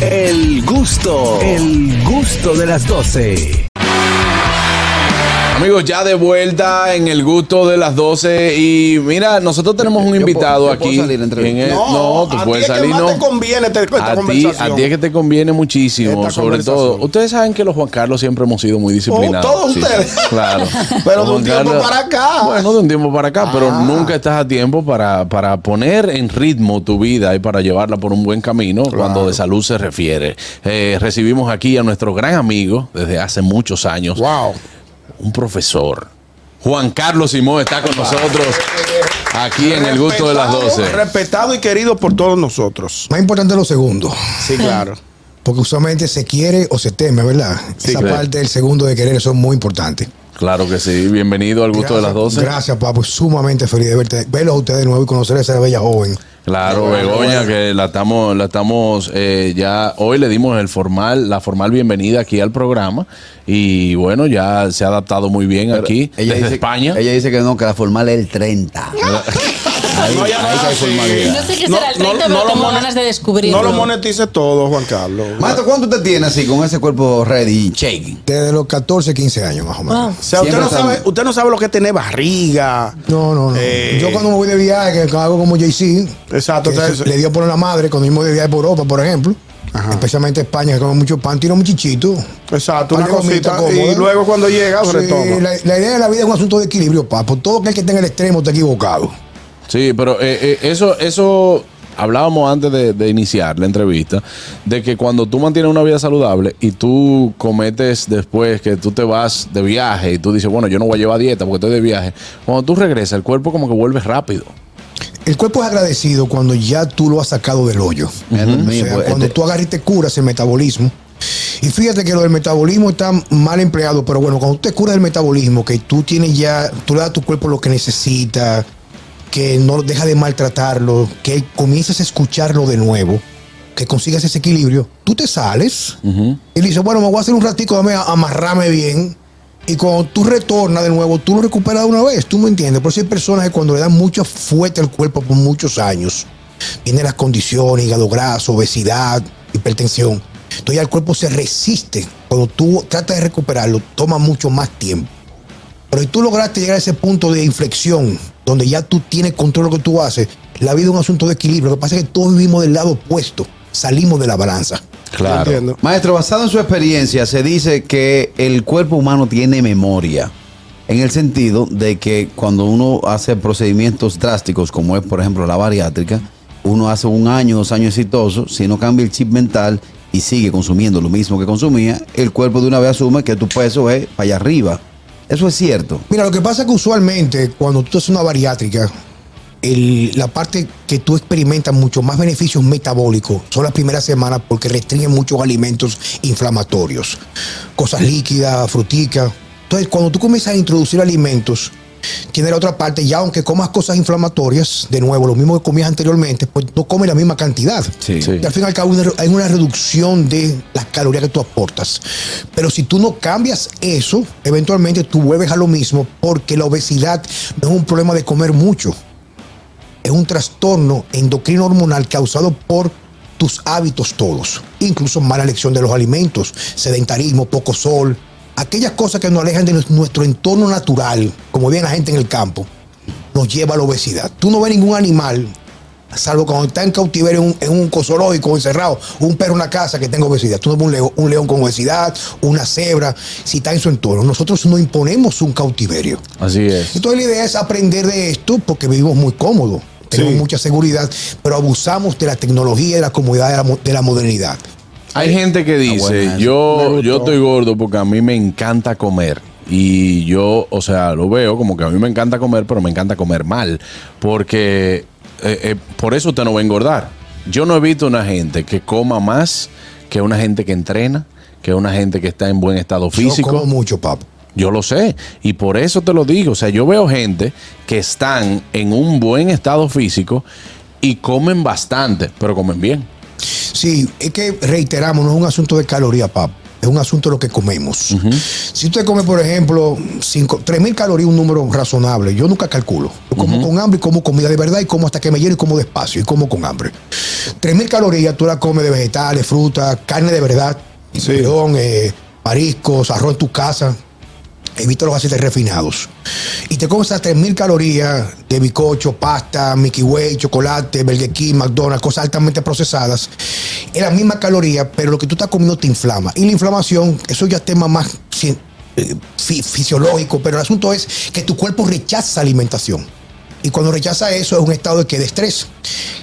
El gusto, el gusto de las 12. Amigos, ya de vuelta en el gusto de las 12 y mira, nosotros tenemos un Yo invitado puedo- yo puedo aquí. salir entre- en el- No, no, tú a puedes ti es que salir, más no. te conviene esta- esta a ti, a ti es que te conviene muchísimo, Esta sobre todo. Ustedes saben que los Juan Carlos siempre hemos sido muy disciplinados. Oh, todos Sí, ustedes. Claro. Pero de un tiempo para acá. Bueno, de un tiempo para acá, pero Ah. nunca estás a tiempo para, para poner en ritmo tu vida y para llevarla por un buen camino cuando de salud se refiere. Eh, recibimos aquí a nuestro gran amigo desde hace muchos años, Wow. Un profesor. Juan Carlos Simón está con nosotros aquí en el gusto de las Respetado, 12. Respetado y querido por todos nosotros. Más importante es lo segundo. Sí, claro. Porque usualmente se quiere o se teme, ¿verdad? Sí, Esa claro. parte del segundo de querer son muy importantes. Claro que sí. Bienvenido al gusto de las 12. Gracias, papo. Sumamente feliz de verte, verlos a ustedes de nuevo y conocer a esa bella joven. Claro, Begoña, que la estamos, la estamos eh, ya, hoy le dimos el formal, la formal bienvenida aquí al programa y bueno, ya se ha adaptado muy bien aquí Ella desde dice, España. Ella dice que no, que la formal es el 30. ahí, No, ya no ahí es que hay así. formalidad. No sé qué será el 30, pero lo tengo ganas de descubrirlo. No lo monetice todo, Juan Carlos. Maestro, ¿cuánto usted tiene así con ese cuerpo ready, shaking? Desde los 14, 15 años más o menos. Wow. O sea, usted no, sabe, usted no sabe lo que es tener barriga. No, no, no. Eh. Yo cuando me voy de viaje, que hago como Jay-Z, Exacto, entonces- le dio por la madre cuando me voy de viaje por Europa, por ejemplo. Especialmente España, que come mucho pan, tiro muy chichito. Exacto, una cosita. Y luego cuando llega, Sí, retoma. la, la idea de la vida es un asunto de equilibrio, papo. Todo aquel que esté en el extremo está equivocado. Sí, pero eh, eh, eso, eso hablábamos antes de, de iniciar la entrevista, de que cuando tú mantienes una vida saludable y tú cometes después que tú te vas de viaje y tú dices, bueno, yo no voy a llevar dieta porque estoy de viaje, cuando tú regresas, el cuerpo como que vuelve rápido. El cuerpo es agradecido cuando ya tú lo has sacado del hoyo. O sea, pues, cuando este- tú agarras y te curas el metabolismo. Y fíjate que lo del metabolismo está mal empleado, pero bueno, cuando tú te curas el metabolismo, que tú tienes ya, tú le das a tu cuerpo lo que necesita, que no deja de maltratarlo, que comienzas a escucharlo de nuevo, que consigas ese equilibrio, tú te sales y dices, bueno, me voy a hacer un ratico, dame a amarrarme bien. Y cuando tú retornas de nuevo, tú lo recuperas de una vez, tú me entiendes. Por eso hay personas que cuando le dan mucha fuerte al cuerpo por muchos años, vienen las condiciones, hígado graso, obesidad, hipertensión. Entonces ya el cuerpo se resiste. Cuando tú tratas de recuperarlo, toma mucho más tiempo. Pero si tú lograste llegar a ese punto de inflexión, donde ya tú tienes control de lo que tú haces, la vida es un asunto de equilibrio. Lo que pasa es que todos vivimos del lado opuesto. Salimos de la balanza. Claro. Entiendo. Maestro, basado en su experiencia, se dice que el cuerpo humano tiene memoria. En el sentido de que cuando uno hace procedimientos drásticos, como es por ejemplo la bariátrica, uno hace un año, dos años exitoso, si no cambia el chip mental y sigue consumiendo lo mismo que consumía, el cuerpo de una vez asume que tu peso es para allá arriba. Eso es cierto. Mira, lo que pasa es que usualmente cuando tú haces una bariátrica, el- la parte que tú experimentas mucho más beneficios metabólicos son las primeras semanas porque restringen muchos alimentos inflamatorios, cosas líquidas, fruticas. Entonces, cuando tú comienzas a introducir alimentos, tiene la otra parte, ya aunque comas cosas inflamatorias, de nuevo, lo mismo que comías anteriormente, pues no comes la misma cantidad. Sí. Sí. Y al fin y al cabo hay una- hay una reducción de las calorías que tú aportas. Pero si tú no cambias eso, eventualmente tú vuelves a lo mismo porque la obesidad no es un problema de comer mucho. Es un trastorno endocrino hormonal causado por tus hábitos todos. Incluso mala elección de los alimentos, sedentarismo, poco sol. Aquellas cosas que nos alejan de nues- nuestro entorno natural, como bien la gente en el campo, nos lleva a la obesidad. Tú no ves ningún animal salvo cuando está en cautiverio en un, en un zoológico encerrado, un perro en una casa que tenga obesidad. Tú no ves un león, un león con obesidad, una cebra, si está en su entorno. Nosotros no imponemos un cautiverio. Así es. Entonces la idea es aprender de esto porque vivimos muy cómodos, tenemos Sí. mucha seguridad, pero abusamos de la tecnología y de la comodidad de la, mo- de la modernidad. Hay gente que dice, yo, yo estoy gordo porque a mí me encanta comer. Y yo, o sea, lo veo como que a mí me encanta comer, pero me encanta comer mal. Porque eh, eh, por eso usted no va a engordar. Yo no he visto una gente que coma más que una gente que entrena, que una gente que está en buen estado Yo físico. como mucho, papo. Yo lo sé. Y por eso te lo digo. O sea, yo veo gente que están en un buen estado físico y comen bastante, pero comen bien. Sí, es que reiteramos, no es un asunto de caloría, papo. Es un asunto de lo que comemos. Si usted come, por ejemplo, 3.000 calorías, un número razonable, yo nunca calculo. Yo como con hambre y como comida de verdad y como hasta que me lleno y como despacio y como con hambre. 3.000 calorías tú la comes de vegetales, frutas, carne de verdad, perdón, eh, mariscos, arroz en tu casa. Evita los aceites refinados. Y te comes esas 3.000 calorías de bicocho, pasta, Mickey Way, chocolate, Burger King, McDonald's, cosas altamente procesadas. Es la misma caloría, pero lo que tú estás comiendo te inflama. Y la inflamación, eso ya es tema más eh, fi- fisiológico, pero el asunto es que tu cuerpo rechaza alimentación. Y cuando rechaza eso es un estado de que de estrés.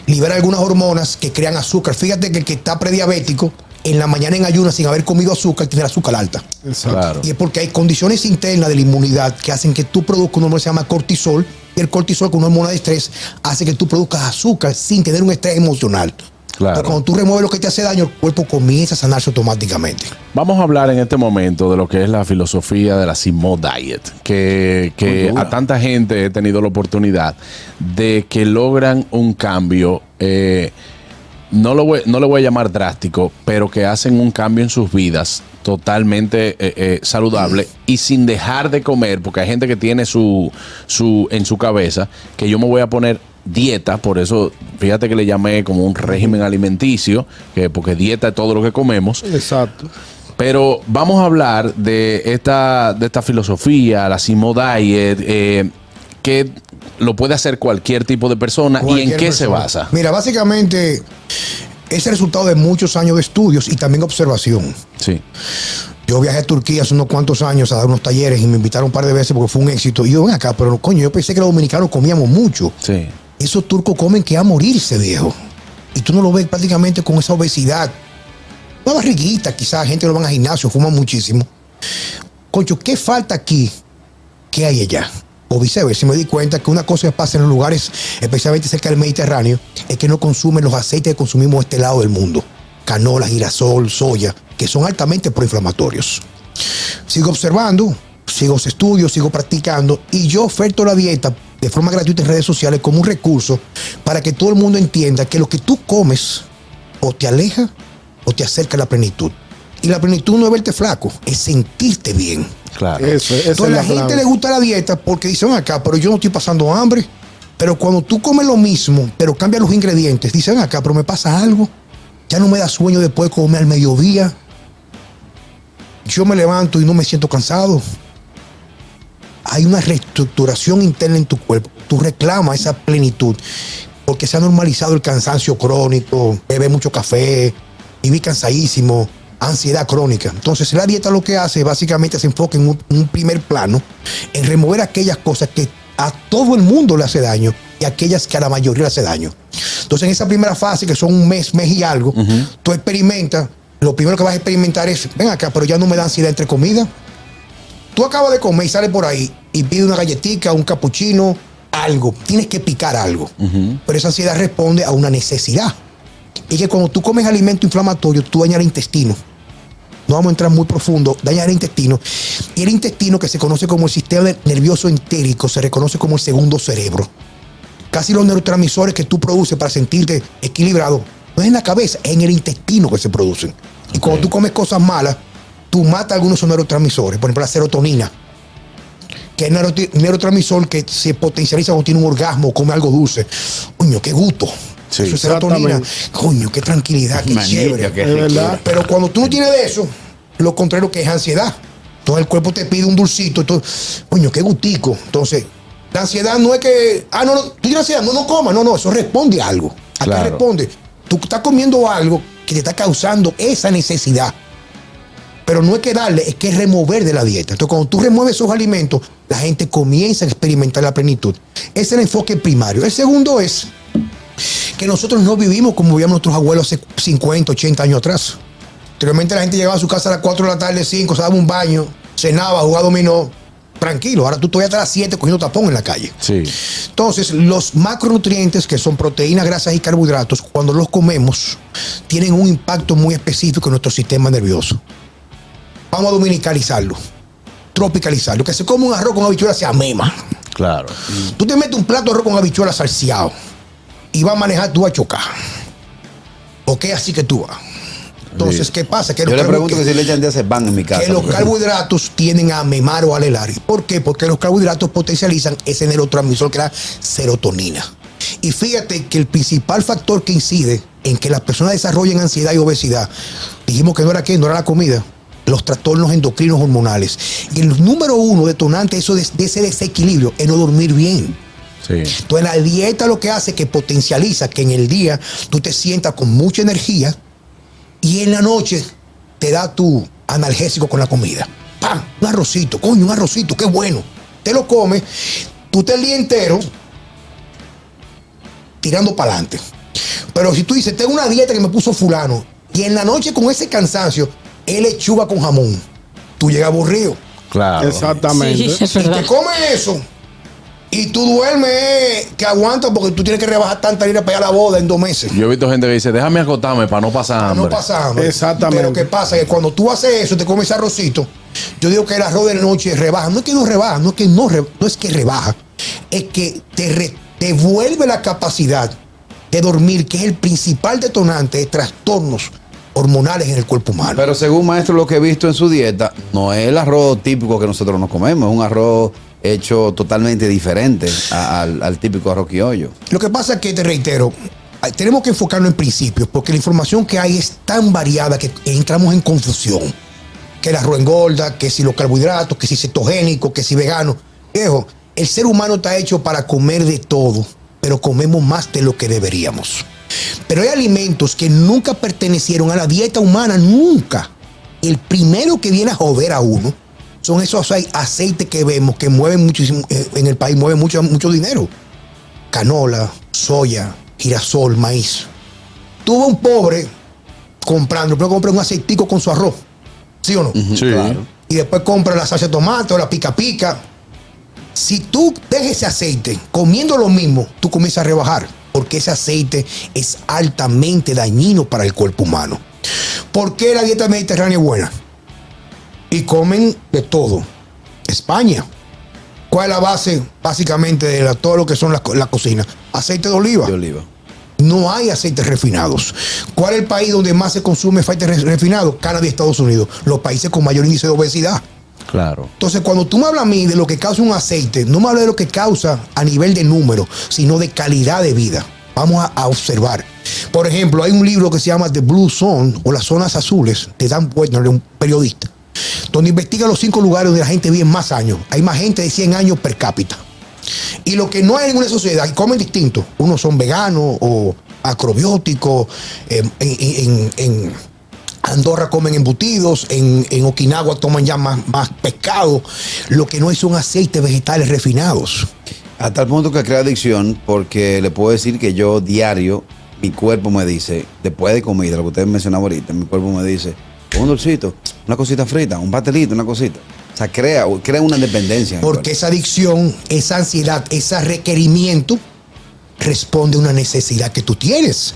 Libera algunas hormonas que crean azúcar. Fíjate que el que está prediabético, en la mañana en ayunas sin haber comido azúcar, tiene el azúcar alta. Claro. Y es porque hay condiciones internas de la inmunidad que hacen que tú produzcas una hormona que se llama cortisol. Y el cortisol, con una hormona de estrés, hace que tú produzcas azúcar sin tener un estrés emocional. Claro. Entonces, cuando tú remueves lo que te hace daño, el cuerpo comienza a sanarse automáticamente. Vamos a hablar en este momento de lo que es la filosofía de la Simo Diet, que, que a tanta gente he tenido la oportunidad de que logran un cambio, eh, no, lo voy- no le voy a llamar drástico, pero que hacen un cambio en sus vidas totalmente eh, eh, saludable y sin dejar de comer, porque hay gente que tiene su, su en su cabeza que yo me voy a poner dieta, por eso fíjate que le llamé como un régimen alimenticio, que porque dieta es todo lo que comemos. Exacto. Pero vamos a hablar de esta, de esta filosofía, la Simo Diet, eh, que lo puede hacer cualquier tipo de persona y en qué se basa. Mira, básicamente es el resultado de muchos años de estudios y también observación. Sí, Yo viajé a Turquía hace unos cuantos años a dar unos talleres y me invitaron un par de veces porque fue un éxito. Y yo, ven acá, pero coño, yo pensé que los dominicanos comíamos mucho. sí. Esos turcos comen que a morirse, viejo. Y tú no lo ves prácticamente con esa obesidad. Una barriguita, quizás gente lo van al gimnasio, fuman muchísimo. Concho, ¿qué falta aquí? ¿Qué hay allá? O viceversa, me di cuenta que una cosa que pasa en los lugares, especialmente cerca del Mediterráneo, es que no consumen los aceites que consumimos este lado del mundo. Canola, girasol, soya, que son altamente proinflamatorios. Sigo observando, sigo estudios, sigo practicando y yo oferto la dieta de forma gratuita en redes sociales como un recurso para que todo el mundo entienda que lo que tú comes o te aleja o te acerca a la plenitud. Y la plenitud no es verte flaco, es sentirte bien. Claro. Eso, esa es Entonces la la gente le gusta la dieta porque dicen acá, pero yo no estoy pasando hambre. Pero cuando tú comes lo mismo, pero cambias los ingredientes, dicen acá, pero me pasa algo. Ya no me da sueño después de comer al mediodía. Yo me levanto y no me siento cansado. Hay una reestructuración interna en tu cuerpo. Tú reclamas esa plenitud porque se ha normalizado el cansancio crónico, beber mucho café, vivir cansadísimo, ansiedad crónica. Entonces la dieta lo que hace básicamente se enfoca en un, un primer plano, en remover aquellas cosas que a todo el mundo le hace daño y aquellas que a la mayoría le hace daño. Entonces en esa primera fase, que son un mes, mes y algo, tú experimentas, lo primero que vas a experimentar es, ven acá, pero ya no me da ansiedad entre comida. Tú acabas de comer y sales por ahí y pides una galletita, un capuchino, algo. Tienes que picar algo. Pero esa ansiedad responde a una necesidad. Y que cuando tú comes alimento inflamatorio, tú dañas el intestino. No vamos a entrar muy profundo, dañas el intestino. Y el intestino, que se conoce como el sistema nervioso entérico, se reconoce como el segundo cerebro. Casi los neurotransmisores que tú produces para sentirte equilibrado, no es en la cabeza, es en el intestino que se producen. Y cuando tú comes cosas malas, tú matas algunos neurotransmisores. Por ejemplo, la serotonina, que es neuro- neurotransmisor que se potencializa cuando tiene un orgasmo o come algo dulce. Coño, qué gusto. Sí, Eso es serotonina. Coño, qué tranquilidad, qué Manilla, chévere. qué Es verdad. Pero cuando tú no tienes de eso, lo contrario que es ansiedad. Entonces el cuerpo te pide un dulcito. Entonces, coño, qué gustico. Entonces, la ansiedad no es que, ah, no, no, tú tienes ansiedad, no, no comas. No, no, eso responde a algo. ¿A Claro. qué responde? Tú estás comiendo algo que te está causando esa necesidad. Pero no es que darle, es que es remover de la dieta. Entonces, cuando tú remueves esos alimentos, la gente comienza a experimentar la plenitud. Ese es el enfoque primario. El segundo es que nosotros no vivimos como vivían nuestros abuelos hace 50, 80 años atrás. Anteriormente la gente llegaba a su casa a las 4 de la tarde, 5, se daba un baño, cenaba, jugaba dominó, tranquilo. Ahora tú todavía estás a las 7 cogiendo tapón en la calle. Sí. Entonces, los macronutrientes, que son proteínas, grasas y carbohidratos, cuando los comemos, tienen un impacto muy específico en nuestro sistema nervioso. Vamos a dominicalizarlo, tropicalizarlo. Que se come un arroz con habichuelas se amema. Claro. Tú te metes un plato de arroz con habichuelas salseado y vas a manejar, tú vas a chocar. ¿O qué así que tú vas? Entonces, Sí. ¿qué pasa? Que Yo le pregunto que si le echan de hacer van en mi casa. que los carbohidratos tienden a memar o alelar. ¿Por qué? Porque los carbohidratos potencializan ese neurotransmisor que es la serotonina. Y fíjate que el principal factor que incide en que las personas desarrollen ansiedad y obesidad, dijimos que no era qué, no era la comida, los trastornos endocrinos hormonales. Y el número uno detonante de, eso, de, de ese desequilibrio es no dormir bien. Sí. Entonces la dieta lo que hace es que potencializa que en el día tú te sientas con mucha energía y en la noche te da tu analgésico con la comida. ¡Pam! Un arrocito, coño, un arrocito, qué bueno. Te lo comes, tú te el día entero tirando para adelante. Pero si tú dices, tengo una dieta que me puso fulano y en la noche con ese cansancio, él lechuga con jamón, tú llegas aburrido. Claro. Exactamente. Sí, es Si te comes eso y tú duermes, eh, que aguantas porque tú tienes que rebajar tanta lira para ir a la boda en dos meses. Yo he visto gente que dice, déjame acotarme para no pasar hambre. No pasa hambre. Exactamente. Pero ¿qué pasa? Que cuando tú haces eso, te comes ese arrocito, yo digo que el arroz de la noche rebaja. No es que no rebaja, no es que no, re- no es que rebaja, es que te re- devuelve la capacidad de dormir, que es el principal detonante de trastornos hormonales en el cuerpo humano. Pero según maestro, lo que he visto en su dieta, no es el arroz típico que nosotros nos comemos, es un arroz hecho totalmente diferente al, típico arroz criollo. Lo que pasa es que, te reitero, tenemos que enfocarnos en principios, porque la información que hay es tan variada que entramos en confusión. Que el arroz engorda, que si los carbohidratos, que si cetogénico, que si vegano. Viejo, el ser humano está hecho para comer de todo, pero comemos más de lo que deberíamos. Pero hay alimentos que nunca pertenecieron a la dieta humana, nunca. El primero que viene a joder a uno son esos ace- aceites que vemos que mueven muchísimo, eh, en el país mueven mucho, mucho dinero canola, soya, girasol, maíz. Tuvo un pobre comprando, pero compra un aceitico con su arroz. ¿Sí o no? Sí. Claro. Y después compra la salsa de tomate o la pica pica. Si tú dejas ese aceite comiendo lo mismo, tú comienzas a rebajar. Porque ese aceite es altamente dañino para el cuerpo humano. ¿Por qué la dieta mediterránea es buena? Y comen de todo. España. ¿Cuál es la base básicamente de la- todo lo que son la, co- la cocina? Aceite de oliva. De oliva. No hay aceites refinados. ¿Cuál es el país donde más se consume aceite re- refinado? Canadá y Estados Unidos. Los países con mayor índice de obesidad. Claro. Entonces, cuando tú me hablas a mí de lo que causa un aceite, no me hablas de lo que causa a nivel de número, sino de calidad de vida. Vamos a, a observar. Por ejemplo, hay un libro que se llama The Blue Zone o las zonas azules de Dan Wetner, un periodista, donde investiga los cinco lugares donde la gente vive más años. Hay más gente de 100 años per cápita. Y lo que no hay en una sociedad, y comen distinto. Unos son veganos o acrobióticos. eh, en, Andorra comen embutidos. En, en Okinawa toman ya más, más pescado. Lo que no hay son aceites vegetales refinados. A tal punto que crea adicción, porque le puedo decir que yo diario, mi cuerpo me dice, después de comida, lo que ustedes mencionaban ahorita, mi cuerpo me dice, un dulcito, una cosita frita, un pastelito, una cosita. O sea, crea, crea una dependencia. Porque esa adicción, esa ansiedad, ese requerimiento responde a una necesidad que tú tienes.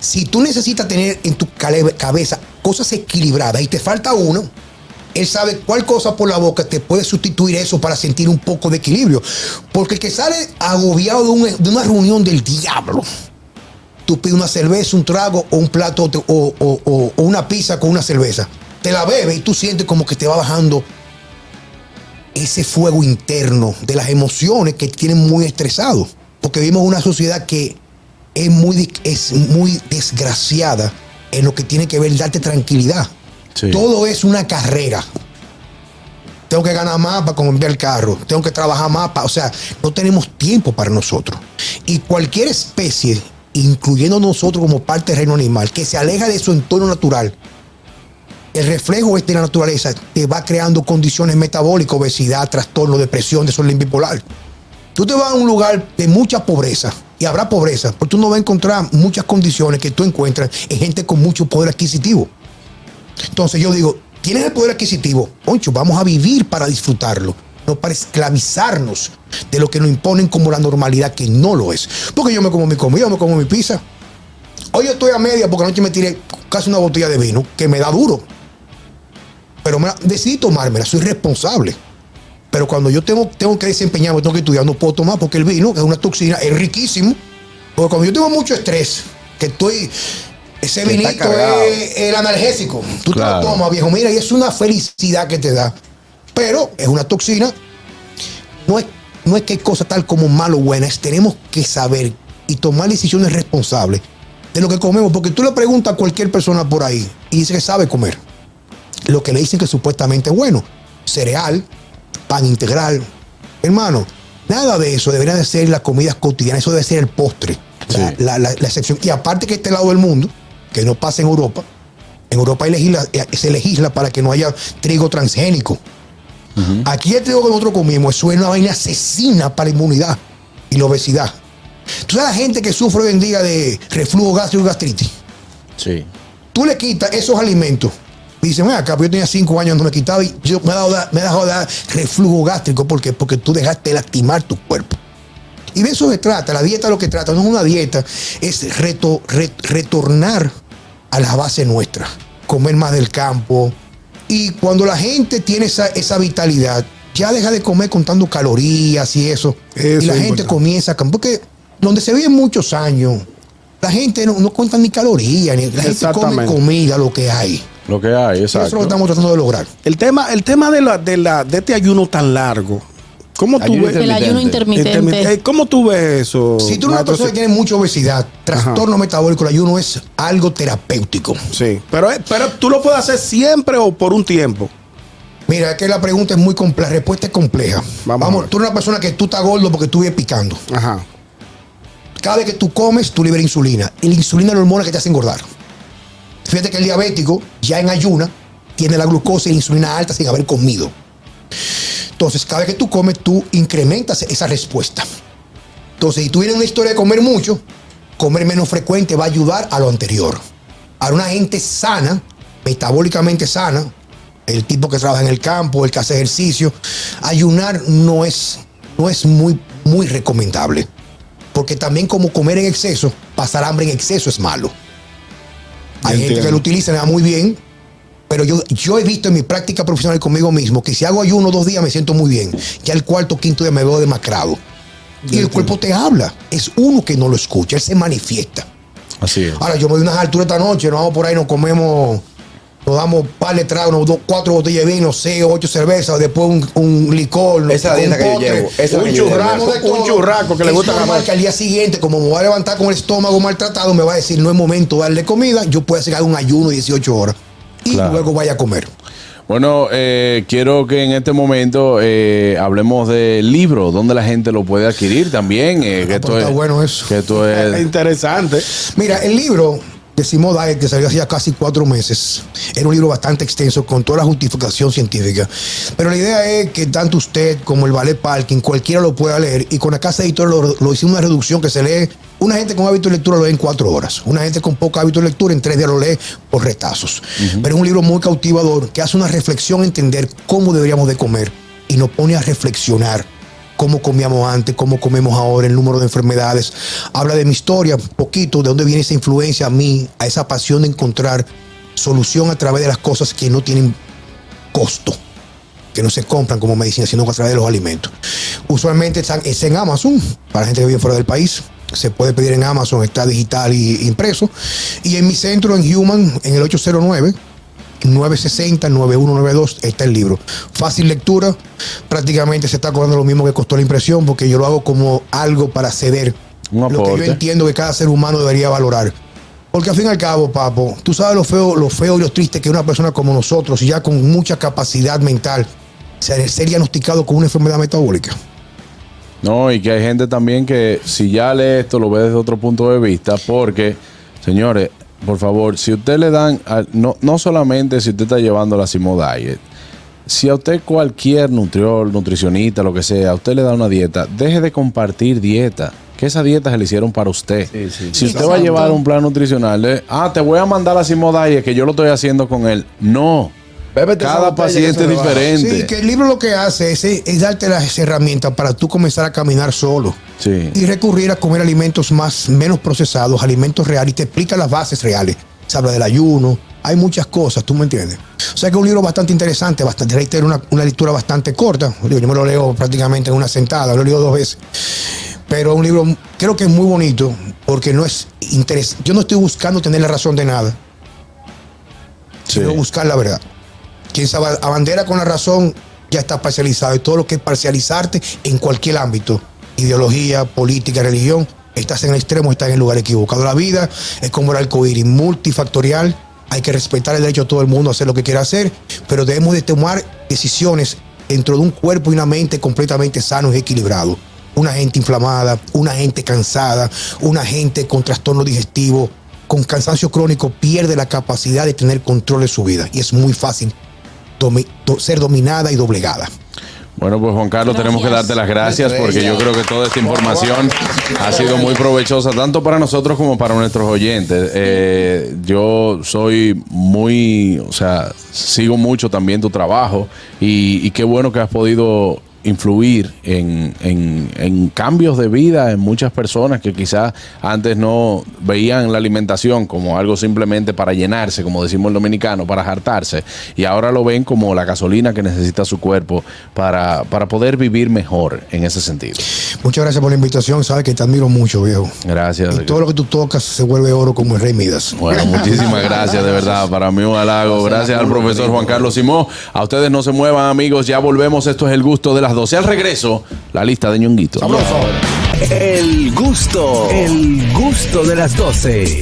Si tú necesitas tener en tu cabeza cosas equilibradas y te falta uno, él sabe cuál cosa por la boca te puede sustituir eso para sentir un poco de equilibrio. Porque el que sale agobiado de, un- de una reunión del diablo, tú pides una cerveza, un trago o un plato o, o- o- o una pizza con una cerveza. Te la bebes y tú sientes como que te va bajando ese fuego interno de las emociones que tienen muy estresado. Porque vivimos una sociedad que es muy, es muy desgraciada en lo que tiene que ver darte tranquilidad. Sí. Todo es una carrera. Tengo que ganar más para comprar el carro. Tengo que trabajar más para. O sea, no tenemos tiempo para nosotros. Y cualquier especie, incluyendo nosotros como parte del reino animal, que se aleja de su entorno natural, el reflejo este de la naturaleza te va creando condiciones metabólicas, obesidad, trastorno, depresión, desorden bipolar. Tú te vas a un lugar de mucha pobreza y habrá pobreza, porque tú no vas a encontrar muchas condiciones que tú encuentras en gente con mucho poder adquisitivo. Entonces yo digo, tienes el poder adquisitivo, Poncho, vamos a vivir para disfrutarlo, no para esclavizarnos de lo que nos imponen como la normalidad que no lo es. Porque yo me como mi comida, me como mi pizza. Hoy yo estoy a media porque anoche me tiré casi una botella de vino que me da duro. Pero me la- decidí tomármela, soy responsable. Pero cuando yo tengo, tengo que desempeñarme, tengo que estudiar, no puedo tomar porque el vino, que es una toxina, es riquísimo. Porque cuando yo tengo mucho estrés, que estoy Ese vinito es el analgésico. Tú Claro. te lo tomas, viejo. Mira, y es una felicidad que te da. Pero es una toxina. No es, no es que hay cosa tal como malo o buena. Es tenemos que saber y tomar decisiones responsables de lo que comemos. Porque tú le preguntas a cualquier persona por ahí y dice que sabe comer. Lo que le dicen que supuestamente es bueno. Cereal, pan integral. Hermano, nada de eso debería de ser las comidas cotidianas. Eso debe ser el postre. La, Sí. la- la- la excepción. Y aparte que este lado del mundo, que no pasa en Europa, en Europa hay legisla- eh, se legisla para que no haya trigo transgénico. Aquí el trigo que nosotros comimos, eso es una vaina asesina para la inmunidad y la obesidad. Tú sabes la gente que sufre hoy en día de reflujo gástrico y gastritis. Sí. Tú le quitas esos alimentos. Y dicen, "Ven acá, pues yo tenía cinco años no me quitaba y yo me he dado, me he dejado dar reflujo gástrico. ¿Por qué? Porque tú dejaste de lastimar tu cuerpo. Y de eso se trata. La dieta lo que trata no es una dieta, es reto- re- retornar a la base nuestra. Comer más del campo. Y cuando la gente tiene esa, esa vitalidad, ya deja de comer contando calorías y eso. Eso y la es gente importante. comienza a Porque donde se viven muchos años, la gente no, no cuenta ni calorías, ni, la gente come comida, lo que hay. Lo que hay, Y eso exacto. lo estamos tratando de lograr. El tema, el tema de, la, de, la, de este ayuno tan largo, ¿cómo tú Ayuno ves? El ayuno Intermitente. intermitente. ¿Cómo tú ves eso? Si tú eres una persona que tiene mucha obesidad, trastorno metabólico, el ayuno es algo terapéutico. Sí, pero, eh, pero tú lo puedes hacer siempre o por un tiempo. Mira, es que la pregunta es muy compleja, la respuesta es compleja. Vamos Vamos, tú eres una persona que tú estás gordo porque tú vives picando. Ajá. Cada vez que tú comes, tú liberas insulina. Y la insulina es la hormona que te hace engordar. Fíjate que el diabético, ya en ayuna, tiene la glucosa y la insulina alta sin haber comido. Entonces, cada vez que tú comes, tú incrementas esa respuesta. Entonces, si tú vienes una historia de comer mucho, comer menos frecuente va a ayudar a lo anterior. Ahora, una gente sana, metabólicamente sana, el tipo que trabaja en el campo, el que hace ejercicio, ayunar no es, no es muy, muy recomendable. Porque también como comer en exceso, pasar hambre en exceso es malo. Hay gente que lo utiliza, muy bien, pero yo, yo he visto en mi práctica profesional conmigo mismo que si hago ayuno dos días me siento muy bien. Ya el cuarto o quinto día me veo demacrado. Y el cuerpo te habla. Es uno que no lo escucha, él se manifiesta. Así es. Ahora, yo me doy unas alturas esta noche, nos vamos por ahí, nos comemos, nos damos par de tragos, nos do- cuatro botellas de vino, seis o ocho cervezas, después un, un licor. Esa dieta un que yo llevo, esa un que yo llevo. churrasco, Un de todo. churrasco que le gusta la que al día siguiente, como me voy a levantar con el estómago maltratado, me va a decir, no es momento de darle comida, yo puedo hacer un ayuno de 18 horas y Claro. luego vaya a comer. Bueno, eh, quiero que en este momento eh, hablemos del libro, donde la gente lo puede adquirir también. eh, que, Ah, esto está es, bueno eso. que esto Es es. interesante. Mira, el libro de Simón Diet, que salió hace ya casi cuatro meses, era un libro bastante extenso con toda la justificación científica. Pero la idea es que tanto usted como el Ballet Parking, cualquiera lo pueda leer. Y con la casa editora lo, lo hicimos una reducción que se lee. Una gente con hábito de lectura lo lee en cuatro horas. Una gente con poco hábito de lectura en tres días lo lee por retazos. Pero es un libro muy cautivador que hace una reflexión, entender cómo deberíamos de comer y nos pone a reflexionar cómo comíamos antes, cómo comemos ahora, el número de enfermedades. Habla de mi historia, poquito, de dónde viene esa influencia a mí, a esa pasión de encontrar solución a través de las cosas que no tienen costo, que no se compran como medicina, sino a través de los alimentos. Usualmente es en Amazon, para gente que vive fuera del país. Se puede pedir en Amazon, está digital y impreso. Y en mi centro, en Human, en el 809, 960-9192 está el libro. Fácil lectura, prácticamente se está cobrando lo mismo que costó la impresión, porque yo lo hago como algo para ceder. Un Lo que yo entiendo que cada ser humano debería valorar. Porque al fin y al cabo, papo, tú sabes lo feo, lo feo y lo triste que una persona como nosotros, ya con mucha capacidad mental, ser diagnosticado con una enfermedad metabólica. No, y que hay gente también que si ya lee esto lo ve desde otro punto de vista, porque, señores, por favor, si usted le dan, a- no, no solamente si usted está llevando la Simo Diet, si a usted cualquier nutriol, nutricionista, lo que sea, a usted le da una dieta, deje de compartir dieta. Que esa dieta se le hicieron para usted. Sí, sí. si usted va a llevar un plan nutricional, de, ah, te voy a mandar la Simo Diet, que yo lo estoy haciendo con él. No. Bébete Cada paciente es diferente. Sí, que el libro lo que hace es, es darte las herramientas para tú comenzar a caminar solo. Sí. y recurrir a comer alimentos más menos procesados, alimentos reales y te explica las bases reales. Se habla del ayuno, hay muchas cosas, ¿tú me entiendes? O sea que es un libro bastante interesante, bastante, reitero, una, una lectura bastante corta. Yo me lo leo prácticamente en una sentada, lo leo dos veces. Pero es un libro, creo que es muy bonito porque no es interés. Yo no estoy buscando tener la razón de nada, sino buscar la verdad. Quien se aba- abandera con la razón ya está parcializado. Y todo lo que es parcializarte en cualquier ámbito, ideología, política, religión, estás en el extremo, estás en el lugar equivocado. La vida es como el arcoíris, multifactorial. Hay que respetar el derecho de todo el mundo a hacer lo que quiera hacer, pero debemos de tomar decisiones dentro de un cuerpo y una mente completamente sanos y equilibrados. Una gente inflamada, una gente cansada, una gente con trastorno digestivo, con cansancio crónico, pierde la capacidad de tener control de su vida. Y es muy fácil domi- do- ser dominada y doblegada. Bueno, pues Juan Carlos, tenemos que darte las gracias porque yo creo que toda esta información ha sido muy provechosa, tanto para nosotros como para nuestros oyentes. Eh, yo soy muy, o sea, sigo mucho también tu trabajo y, y qué bueno que has podido influir en, en- en cambios de vida en muchas personas que quizás antes no veían la alimentación como algo simplemente para llenarse, como decimos el dominicano, para hartarse, y ahora lo ven como la gasolina que necesita su cuerpo para, para poder vivir mejor en ese sentido. Muchas gracias por la invitación. Sabes que te admiro mucho, viejo. Gracias. Y todo lo que tú tocas se vuelve oro como el rey Midas. Bueno, muchísimas gracias, de verdad. Para mí un halago. Gracias al profesor Juan Carlos Simón. A ustedes no se muevan, amigos. Ya volvemos. Esto es el gusto de las 12. Al regreso, la lista de ñonguito. El gusto, el gusto de las 12.